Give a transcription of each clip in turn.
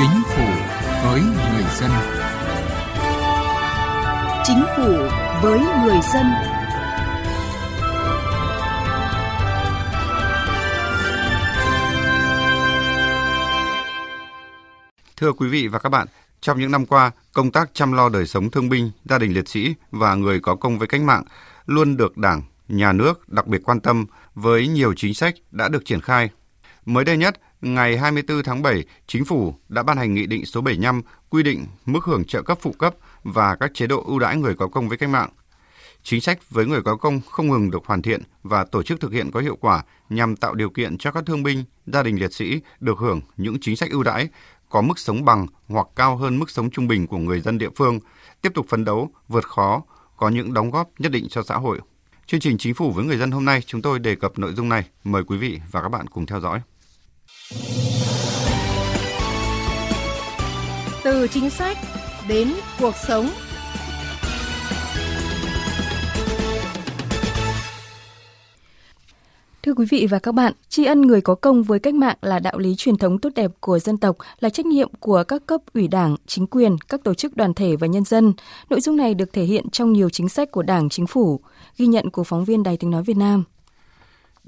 Chính phủ với người dân. Chính phủ với người dân. Thưa quý vị và các bạn, trong những năm qua, công tác chăm lo đời sống thương binh, gia đình liệt sĩ và người có công với cách mạng luôn được Đảng, Nhà nước đặc biệt quan tâm với nhiều chính sách đã được triển khai. Mới đây nhất, ngày 24 tháng 7, Chính phủ đã ban hành Nghị định số 75 quy định mức hưởng trợ cấp phụ cấp và các chế độ ưu đãi người có công với cách mạng. Chính sách với người có công không ngừng được hoàn thiện và tổ chức thực hiện có hiệu quả nhằm tạo điều kiện cho các thương binh, gia đình liệt sĩ được hưởng những chính sách ưu đãi có mức sống bằng hoặc cao hơn mức sống trung bình của người dân địa phương, tiếp tục phấn đấu, vượt khó, có những đóng góp nhất định cho xã hội. Chương trình Chính phủ với người dân hôm nay chúng tôi đề cập nội dung này. Mời quý vị và các bạn cùng theo dõi. Từ chính sách đến cuộc sống. Thưa quý vị và các bạn, tri ân người có công với cách mạng là đạo lý truyền thống tốt đẹp của dân tộc, là trách nhiệm của các cấp ủy đảng, chính quyền, các tổ chức đoàn thể và nhân dân. Nội dung này được thể hiện trong nhiều chính sách của Đảng, Chính phủ, ghi nhận của phóng viên Đài tiếng nói Việt Nam.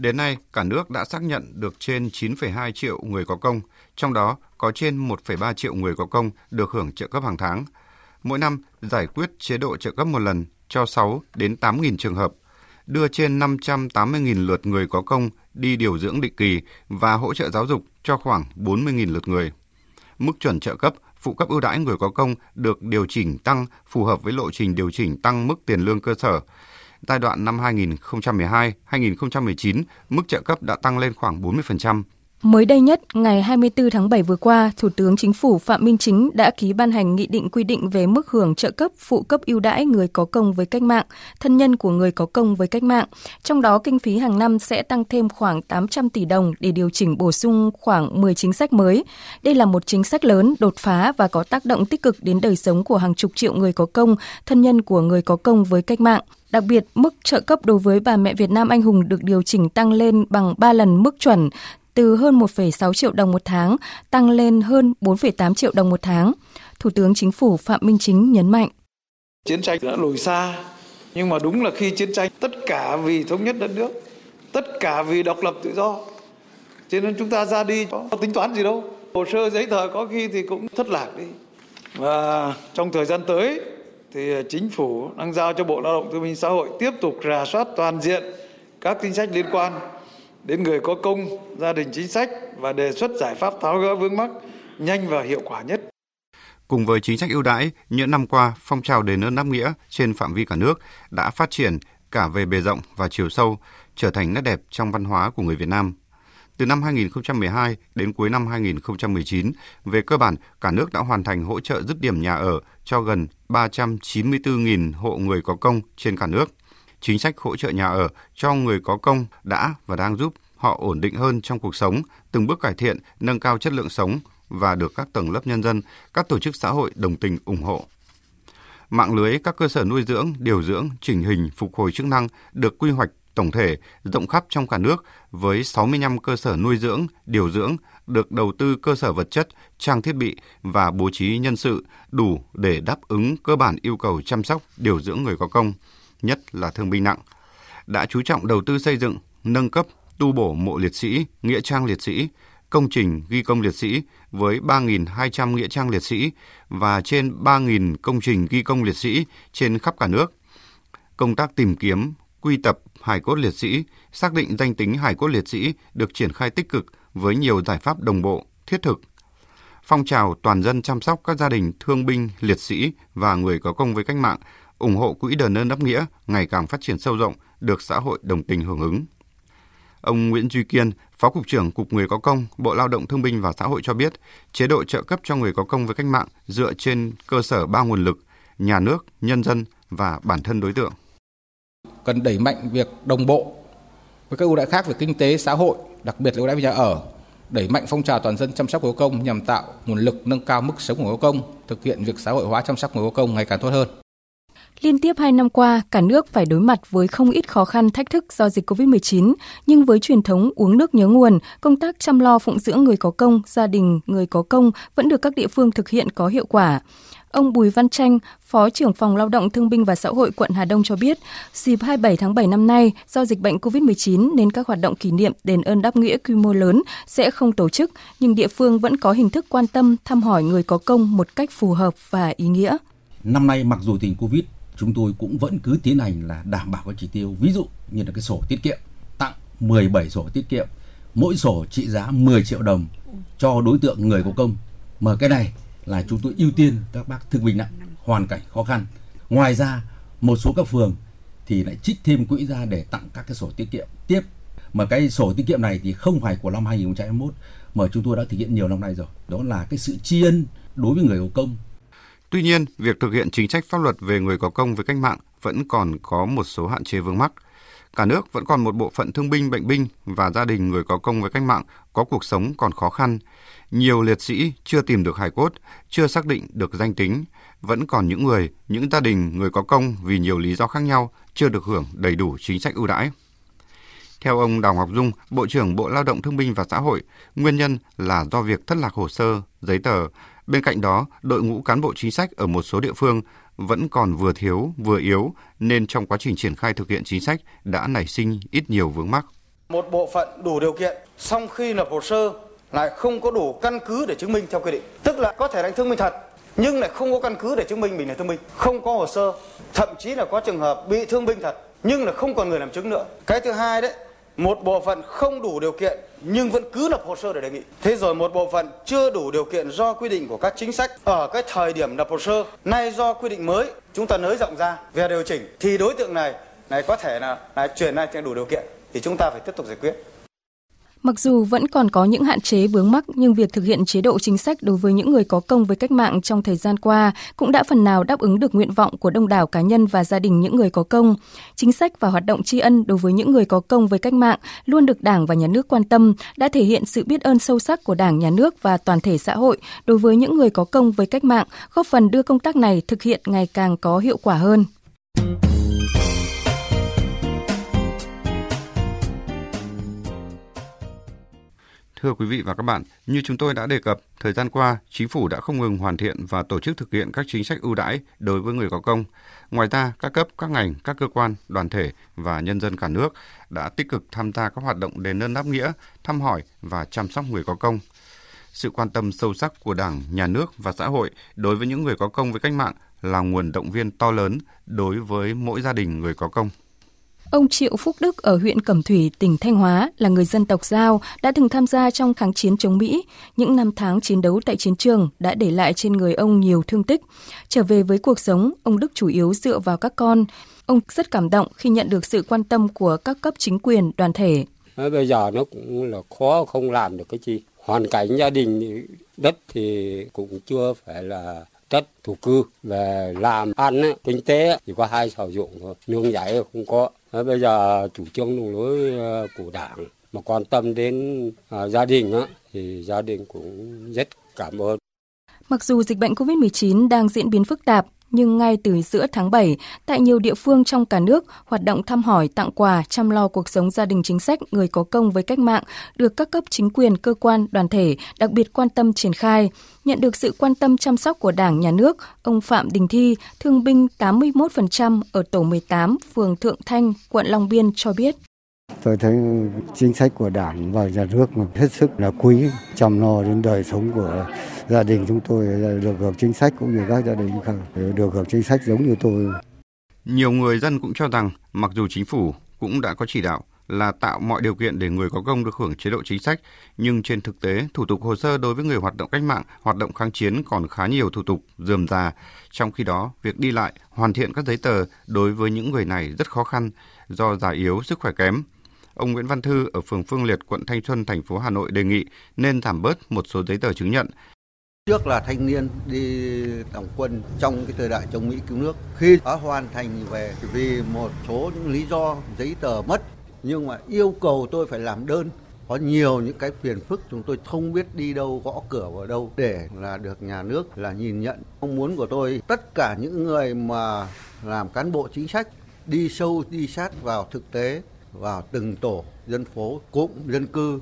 Đến nay, cả nước đã xác nhận được trên 9,2 triệu người có công, trong đó có trên 1,3 triệu người có công được hưởng trợ cấp hàng tháng. Mỗi năm giải quyết chế độ trợ cấp một lần cho 6 đến 8.000 trường hợp, đưa trên 580.000 lượt người có công đi điều dưỡng định kỳ và hỗ trợ giáo dục cho khoảng 40.000 lượt người. Mức chuẩn trợ cấp, phụ cấp ưu đãi người có công được điều chỉnh tăng phù hợp với lộ trình điều chỉnh tăng mức tiền lương cơ sở. Giai đoạn năm 2012-2019, mức trợ cấp đã tăng lên khoảng 40%. Mới đây nhất, ngày 24 tháng 7 vừa qua, Thủ tướng Chính phủ Phạm Minh Chính đã ký ban hành nghị định quy định về mức hưởng trợ cấp phụ cấp ưu đãi người có công với cách mạng, thân nhân của người có công với cách mạng. Trong đó, kinh phí hàng năm sẽ tăng thêm khoảng 800 tỷ đồng để điều chỉnh bổ sung khoảng 10 chính sách mới. Đây là một chính sách lớn, đột phá và có tác động tích cực đến đời sống của hàng chục triệu người có công, thân nhân của người có công với cách mạng. Đặc biệt, mức trợ cấp đối với bà mẹ Việt Nam anh hùng được điều chỉnh tăng lên bằng 3 lần mức chuẩn, từ hơn 1,6 triệu đồng một tháng tăng lên hơn 4,8 triệu đồng một tháng. Thủ tướng Chính phủ Phạm Minh Chính nhấn mạnh. Chiến tranh đã lùi xa, nhưng mà đúng là khi chiến tranh tất cả vì thống nhất đất nước, tất cả vì độc lập tự do. Cho nên chúng ta ra đi có tính toán gì đâu. Hồ sơ giấy tờ có khi thì cũng thất lạc đi. Và trong thời gian tới thì chính phủ đang giao cho Bộ Lao động Thương binh Xã hội tiếp tục rà soát toàn diện các chính sách liên quan đến người có công, gia đình chính sách và đề xuất giải pháp tháo gỡ vướng mắc nhanh và hiệu quả nhất. Cùng với chính sách ưu đãi, những năm qua, phong trào đền ơn đáp nghĩa trên phạm vi cả nước đã phát triển cả về bề rộng và chiều sâu, trở thành nét đẹp trong văn hóa của người Việt Nam. Từ năm 2012 đến cuối năm 2019, về cơ bản, cả nước đã hoàn thành hỗ trợ dứt điểm nhà ở cho gần 394.000 hộ người có công trên cả nước chính sách hỗ trợ nhà ở cho người có công đã và đang giúp họ ổn định hơn trong cuộc sống, từng bước cải thiện, nâng cao chất lượng sống và được các tầng lớp nhân dân, các tổ chức xã hội đồng tình ủng hộ. Mạng lưới các cơ sở nuôi dưỡng, điều dưỡng, chỉnh hình, phục hồi chức năng được quy hoạch tổng thể rộng khắp trong cả nước với 65 cơ sở nuôi dưỡng, điều dưỡng được đầu tư cơ sở vật chất, trang thiết bị và bố trí nhân sự đủ để đáp ứng cơ bản yêu cầu chăm sóc, điều dưỡng người có công – nhất là thương binh nặng, đã chú trọng đầu tư xây dựng, nâng cấp, tu bổ mộ liệt sĩ, nghĩa trang liệt sĩ, công trình ghi công liệt sĩ với 3.200 nghĩa trang liệt sĩ và trên 3.000 công trình ghi công liệt sĩ trên khắp cả nước. Công tác tìm kiếm, quy tập hải cốt liệt sĩ, xác định danh tính hải cốt liệt sĩ được triển khai tích cực với nhiều giải pháp đồng bộ, thiết thực. Phong trào toàn dân chăm sóc các gia đình thương binh, liệt sĩ và người có công với cách mạng ủng hộ quỹ đền ơn đáp nghĩa ngày càng phát triển sâu rộng, được xã hội đồng tình hưởng ứng. Ông Nguyễn Duy Kiên, Phó Cục trưởng Cục Người có công, Bộ Lao động Thương binh và Xã hội cho biết, chế độ trợ cấp cho người có công với cách mạng dựa trên cơ sở ba nguồn lực, nhà nước, nhân dân và bản thân đối tượng. Cần đẩy mạnh việc đồng bộ với các ưu đãi khác về kinh tế, xã hội, đặc biệt là ưu đãi về nhà ở, đẩy mạnh phong trào toàn dân chăm sóc người có công nhằm tạo nguồn lực nâng cao mức sống của người có công, thực hiện việc xã hội hóa chăm sóc người có công ngày càng tốt hơn. Liên tiếp hai năm qua, cả nước phải đối mặt với không ít khó khăn thách thức do dịch COVID-19, nhưng với truyền thống uống nước nhớ nguồn, công tác chăm lo phụng dưỡng người có công, gia đình người có công vẫn được các địa phương thực hiện có hiệu quả. Ông Bùi Văn Tranh, Phó trưởng phòng Lao động Thương binh và Xã hội quận Hà Đông cho biết, dịp 27 tháng 7 năm nay, do dịch bệnh COVID-19 nên các hoạt động kỷ niệm đền ơn đáp nghĩa quy mô lớn sẽ không tổ chức, nhưng địa phương vẫn có hình thức quan tâm, thăm hỏi người có công một cách phù hợp và ý nghĩa. Năm nay mặc dù tình Covid, chúng tôi cũng vẫn cứ tiến hành là đảm bảo các chỉ tiêu, ví dụ như là cái sổ tiết kiệm, tặng 17 sổ tiết kiệm, mỗi sổ trị giá 10 triệu đồng cho đối tượng người có công. Mà cái này là chúng tôi ưu tiên các bác thương binh nặng hoàn cảnh khó khăn. Ngoài ra một số các phường thì lại trích thêm quỹ ra để tặng các cái sổ tiết kiệm. Tiếp mà cái sổ tiết kiệm này thì không phải của năm 2021 mà chúng tôi đã thực hiện nhiều năm nay rồi. Đó là cái sự tri ân đối với người có công. Tuy nhiên, việc thực hiện chính sách pháp luật về người có công với cách mạng vẫn còn có một số hạn chế vướng mắc. Cả nước vẫn còn một bộ phận thương binh, bệnh binh và gia đình người có công với cách mạng có cuộc sống còn khó khăn. Nhiều liệt sĩ chưa tìm được hài cốt, chưa xác định được danh tính. Vẫn còn những người, những gia đình người có công vì nhiều lý do khác nhau chưa được hưởng đầy đủ chính sách ưu đãi. Theo ông Đào Ngọc Dung, Bộ trưởng Bộ Lao động Thương binh và Xã hội, nguyên nhân là do việc thất lạc hồ sơ, giấy tờ. Bên cạnh đó, đội ngũ cán bộ chính sách ở một số địa phương vẫn còn vừa thiếu vừa yếu nên trong quá trình triển khai thực hiện chính sách đã nảy sinh ít nhiều vướng mắc. Một bộ phận đủ điều kiện, song khi nộp hồ sơ lại không có đủ căn cứ để chứng minh theo quy định. Tức là có thể đánh thương minh thật, nhưng lại không có căn cứ để chứng minh mình là thương binh, không có hồ sơ, thậm chí là có trường hợp bị thương binh thật nhưng là không còn người làm chứng nữa. Cái thứ hai đấy, một bộ phận không đủ điều kiện nhưng vẫn cứ lập hồ sơ để đề nghị. Thế rồi một bộ phận chưa đủ điều kiện do quy định của các chính sách ở cái thời điểm lập hồ sơ, nay do quy định mới chúng ta nới rộng ra về điều chỉnh thì đối tượng này này có thể là, này chuyển này đủ điều kiện thì chúng ta phải tiếp tục giải quyết. Mặc dù vẫn còn có những hạn chế vướng mắc nhưng việc thực hiện chế độ chính sách đối với những người có công với cách mạng trong thời gian qua cũng đã phần nào đáp ứng được nguyện vọng của đông đảo cá nhân và gia đình những người có công. Chính sách và hoạt động tri ân đối với những người có công với cách mạng luôn được Đảng và Nhà nước quan tâm, đã thể hiện sự biết ơn sâu sắc của Đảng, Nhà nước và toàn thể xã hội đối với những người có công với cách mạng, góp phần đưa công tác này thực hiện ngày càng có hiệu quả hơn. Thưa quý vị và các bạn, như chúng tôi đã đề cập, thời gian qua, chính phủ đã không ngừng hoàn thiện và tổ chức thực hiện các chính sách ưu đãi đối với người có công. Ngoài ra, các cấp, các ngành, các cơ quan, đoàn thể và nhân dân cả nước đã tích cực tham gia các hoạt động đền ơn đáp nghĩa, thăm hỏi và chăm sóc người có công. Sự quan tâm sâu sắc của Đảng, Nhà nước và xã hội đối với những người có công với cách mạng là nguồn động viên to lớn đối với mỗi gia đình người có công. Ông Triệu Phúc Đức ở huyện Cẩm Thủy, tỉnh Thanh Hóa là người dân tộc Giao đã từng tham gia trong kháng chiến chống Mỹ. Những năm tháng chiến đấu tại chiến trường đã để lại trên người ông nhiều thương tích. Trở về với cuộc sống, ông Đức chủ yếu dựa vào các con. Ông rất cảm động khi nhận được sự quan tâm của các cấp chính quyền, đoàn thể. Bây giờ nó cũng là khó không làm được cái gì. Hoàn cảnh gia đình đất thì cũng chưa phải là đất thổ cư về làm ăn ấy, kinh tế chỉ có hai sử dụng thôi nương giấy không có Ờ, bây giờ ờ, chủ trương đường lối ờ, của đảng mà quan tâm đến à, gia đình á, thì gia đình cũng rất cảm ơn. Mặc dù dịch bệnh COVID-19 đang diễn biến phức tạp, nhưng ngay từ giữa tháng 7, tại nhiều địa phương trong cả nước, hoạt động thăm hỏi, tặng quà, chăm lo cuộc sống gia đình chính sách, người có công với cách mạng được các cấp chính quyền, cơ quan, đoàn thể đặc biệt quan tâm triển khai. Nhận được sự quan tâm chăm sóc của Đảng, Nhà nước, ông Phạm Đình Thi, thương binh 81% ở tổ 18, phường Thượng Thanh, quận Long Biên cho biết. Tôi thấy chính sách của Đảng và Nhà nước hết sức là quý, chăm lo đến đời sống của gia đình chúng tôi được hưởng chính sách cũng như các gia đình khác được hưởng chính sách giống như tôi. Nhiều người dân cũng cho rằng mặc dù chính phủ cũng đã có chỉ đạo là tạo mọi điều kiện để người có công được hưởng chế độ chính sách, nhưng trên thực tế, thủ tục hồ sơ đối với người hoạt động cách mạng, hoạt động kháng chiến còn khá nhiều thủ tục dườm già. Trong khi đó, việc đi lại, hoàn thiện các giấy tờ đối với những người này rất khó khăn do già yếu, sức khỏe kém. Ông Nguyễn Văn Thư ở phường Phương Liệt, quận Thanh Xuân, thành phố Hà Nội đề nghị nên giảm bớt một số giấy tờ chứng nhận Trước là thanh niên đi tổng quân trong cái thời đại chống Mỹ cứu nước. Khi đã hoàn thành về vì một số những lý do giấy tờ mất nhưng mà yêu cầu tôi phải làm đơn có nhiều những cái phiền phức chúng tôi không biết đi đâu gõ cửa vào đâu để là được nhà nước là nhìn nhận mong muốn của tôi tất cả những người mà làm cán bộ chính sách đi sâu đi sát vào thực tế, vào từng tổ dân phố, cụm dân cư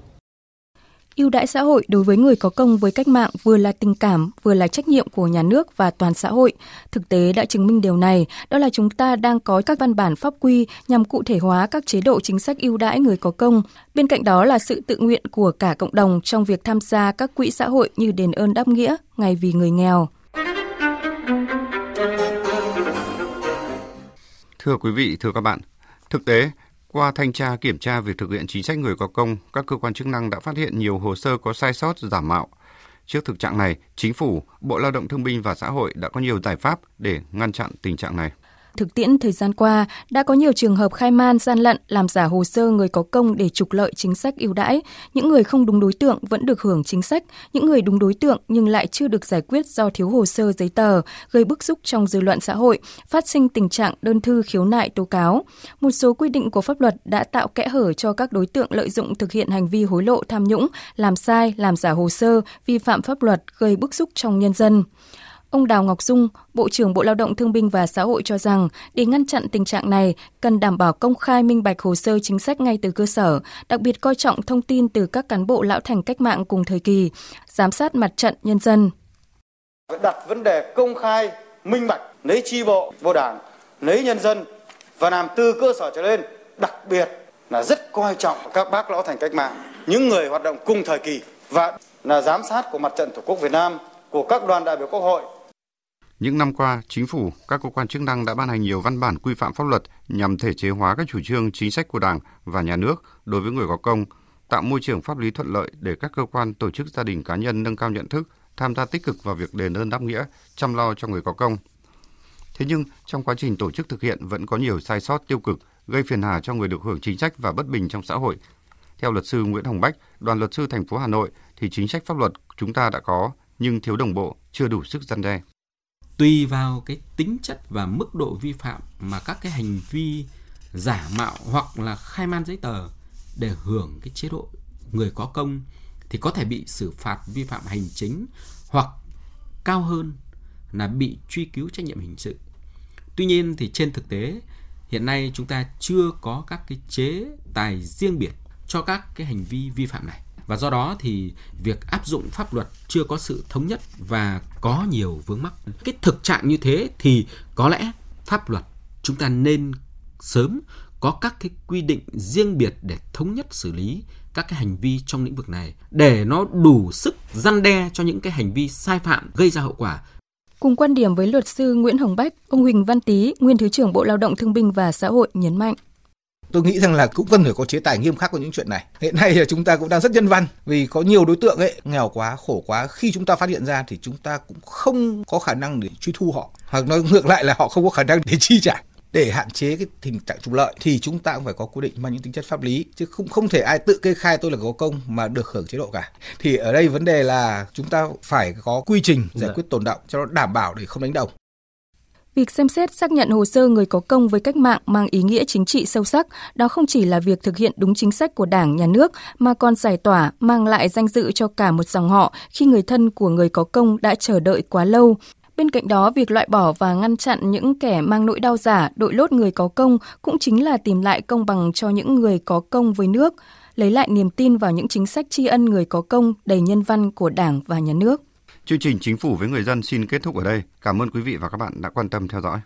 ưu đãi xã hội đối với người có công với cách mạng vừa là tình cảm, vừa là trách nhiệm của nhà nước và toàn xã hội. Thực tế đã chứng minh điều này, đó là chúng ta đang có các văn bản pháp quy nhằm cụ thể hóa các chế độ chính sách ưu đãi người có công. Bên cạnh đó là sự tự nguyện của cả cộng đồng trong việc tham gia các quỹ xã hội như đền ơn đáp nghĩa, ngày vì người nghèo. Thưa quý vị, thưa các bạn, thực tế, qua thanh tra kiểm tra việc thực hiện chính sách người có công, các cơ quan chức năng đã phát hiện nhiều hồ sơ có sai sót giả mạo. Trước thực trạng này, Chính phủ, Bộ Lao động Thương binh và Xã hội đã có nhiều giải pháp để ngăn chặn tình trạng này. Thực tiễn thời gian qua, đã có nhiều trường hợp khai man gian lận làm giả hồ sơ người có công để trục lợi chính sách ưu đãi. Những người không đúng đối tượng vẫn được hưởng chính sách, những người đúng đối tượng nhưng lại chưa được giải quyết do thiếu hồ sơ giấy tờ, gây bức xúc trong dư luận xã hội, phát sinh tình trạng đơn thư khiếu nại tố cáo. Một số quy định của pháp luật đã tạo kẽ hở cho các đối tượng lợi dụng thực hiện hành vi hối lộ tham nhũng, làm sai, làm giả hồ sơ, vi phạm pháp luật, gây bức xúc trong nhân dân. Ông Đào Ngọc Dung, Bộ trưởng Bộ Lao động Thương binh và Xã hội cho rằng để ngăn chặn tình trạng này cần đảm bảo công khai minh bạch hồ sơ chính sách ngay từ cơ sở, đặc biệt coi trọng thông tin từ các cán bộ lão thành cách mạng cùng thời kỳ, giám sát mặt trận nhân dân. Đặt vấn đề công khai, minh bạch, lấy chi bộ vô đảng, lấy nhân dân và làm từ cơ sở trở lên, đặc biệt là rất coi trọng các bác lão thành cách mạng, những người hoạt động cùng thời kỳ và là giám sát của mặt trận Tổ quốc Việt Nam, của các đoàn đại biểu Quốc hội những năm qua, chính phủ, các cơ quan chức năng đã ban hành nhiều văn bản quy phạm pháp luật nhằm thể chế hóa các chủ trương chính sách của Đảng và nhà nước đối với người có công, tạo môi trường pháp lý thuận lợi để các cơ quan, tổ chức, gia đình cá nhân nâng cao nhận thức, tham gia tích cực vào việc đền ơn đáp nghĩa, chăm lo cho người có công. Thế nhưng, trong quá trình tổ chức thực hiện vẫn có nhiều sai sót tiêu cực, gây phiền hà cho người được hưởng chính sách và bất bình trong xã hội. Theo luật sư Nguyễn Hồng Bách, đoàn luật sư thành phố Hà Nội thì chính sách pháp luật chúng ta đã có nhưng thiếu đồng bộ, chưa đủ sức gian đe tùy vào cái tính chất và mức độ vi phạm mà các cái hành vi giả mạo hoặc là khai man giấy tờ để hưởng cái chế độ người có công thì có thể bị xử phạt vi phạm hành chính hoặc cao hơn là bị truy cứu trách nhiệm hình sự. Tuy nhiên thì trên thực tế, hiện nay chúng ta chưa có các cái chế tài riêng biệt cho các cái hành vi vi phạm này và do đó thì việc áp dụng pháp luật chưa có sự thống nhất và có nhiều vướng mắc. Cái thực trạng như thế thì có lẽ pháp luật chúng ta nên sớm có các cái quy định riêng biệt để thống nhất xử lý các cái hành vi trong lĩnh vực này để nó đủ sức răn đe cho những cái hành vi sai phạm gây ra hậu quả Cùng quan điểm với luật sư Nguyễn Hồng Bách, ông Huỳnh Văn Tý, nguyên Thứ trưởng Bộ Lao động Thương binh và Xã hội nhấn mạnh tôi nghĩ rằng là cũng cần phải có chế tài nghiêm khắc của những chuyện này. Hiện nay là chúng ta cũng đang rất nhân văn vì có nhiều đối tượng ấy nghèo quá khổ quá. Khi chúng ta phát hiện ra thì chúng ta cũng không có khả năng để truy thu họ. Hoặc nói ngược lại là họ không có khả năng để chi trả. Để hạn chế cái tình trạng trục lợi thì chúng ta cũng phải có quy định mang những tính chất pháp lý. Chứ không không thể ai tự kê khai tôi là có công mà được hưởng chế độ cả. Thì ở đây vấn đề là chúng ta phải có quy trình giải dạ. quyết tồn động cho nó đảm bảo để không đánh đồng Việc xem xét xác nhận hồ sơ người có công với cách mạng mang ý nghĩa chính trị sâu sắc, đó không chỉ là việc thực hiện đúng chính sách của Đảng, Nhà nước, mà còn giải tỏa, mang lại danh dự cho cả một dòng họ khi người thân của người có công đã chờ đợi quá lâu. Bên cạnh đó, việc loại bỏ và ngăn chặn những kẻ mang nỗi đau giả, đội lốt người có công cũng chính là tìm lại công bằng cho những người có công với nước, lấy lại niềm tin vào những chính sách tri ân người có công đầy nhân văn của Đảng và Nhà nước. Chương trình Chính phủ với người dân xin kết thúc ở đây. Cảm ơn quý vị và các bạn đã quan tâm theo dõi.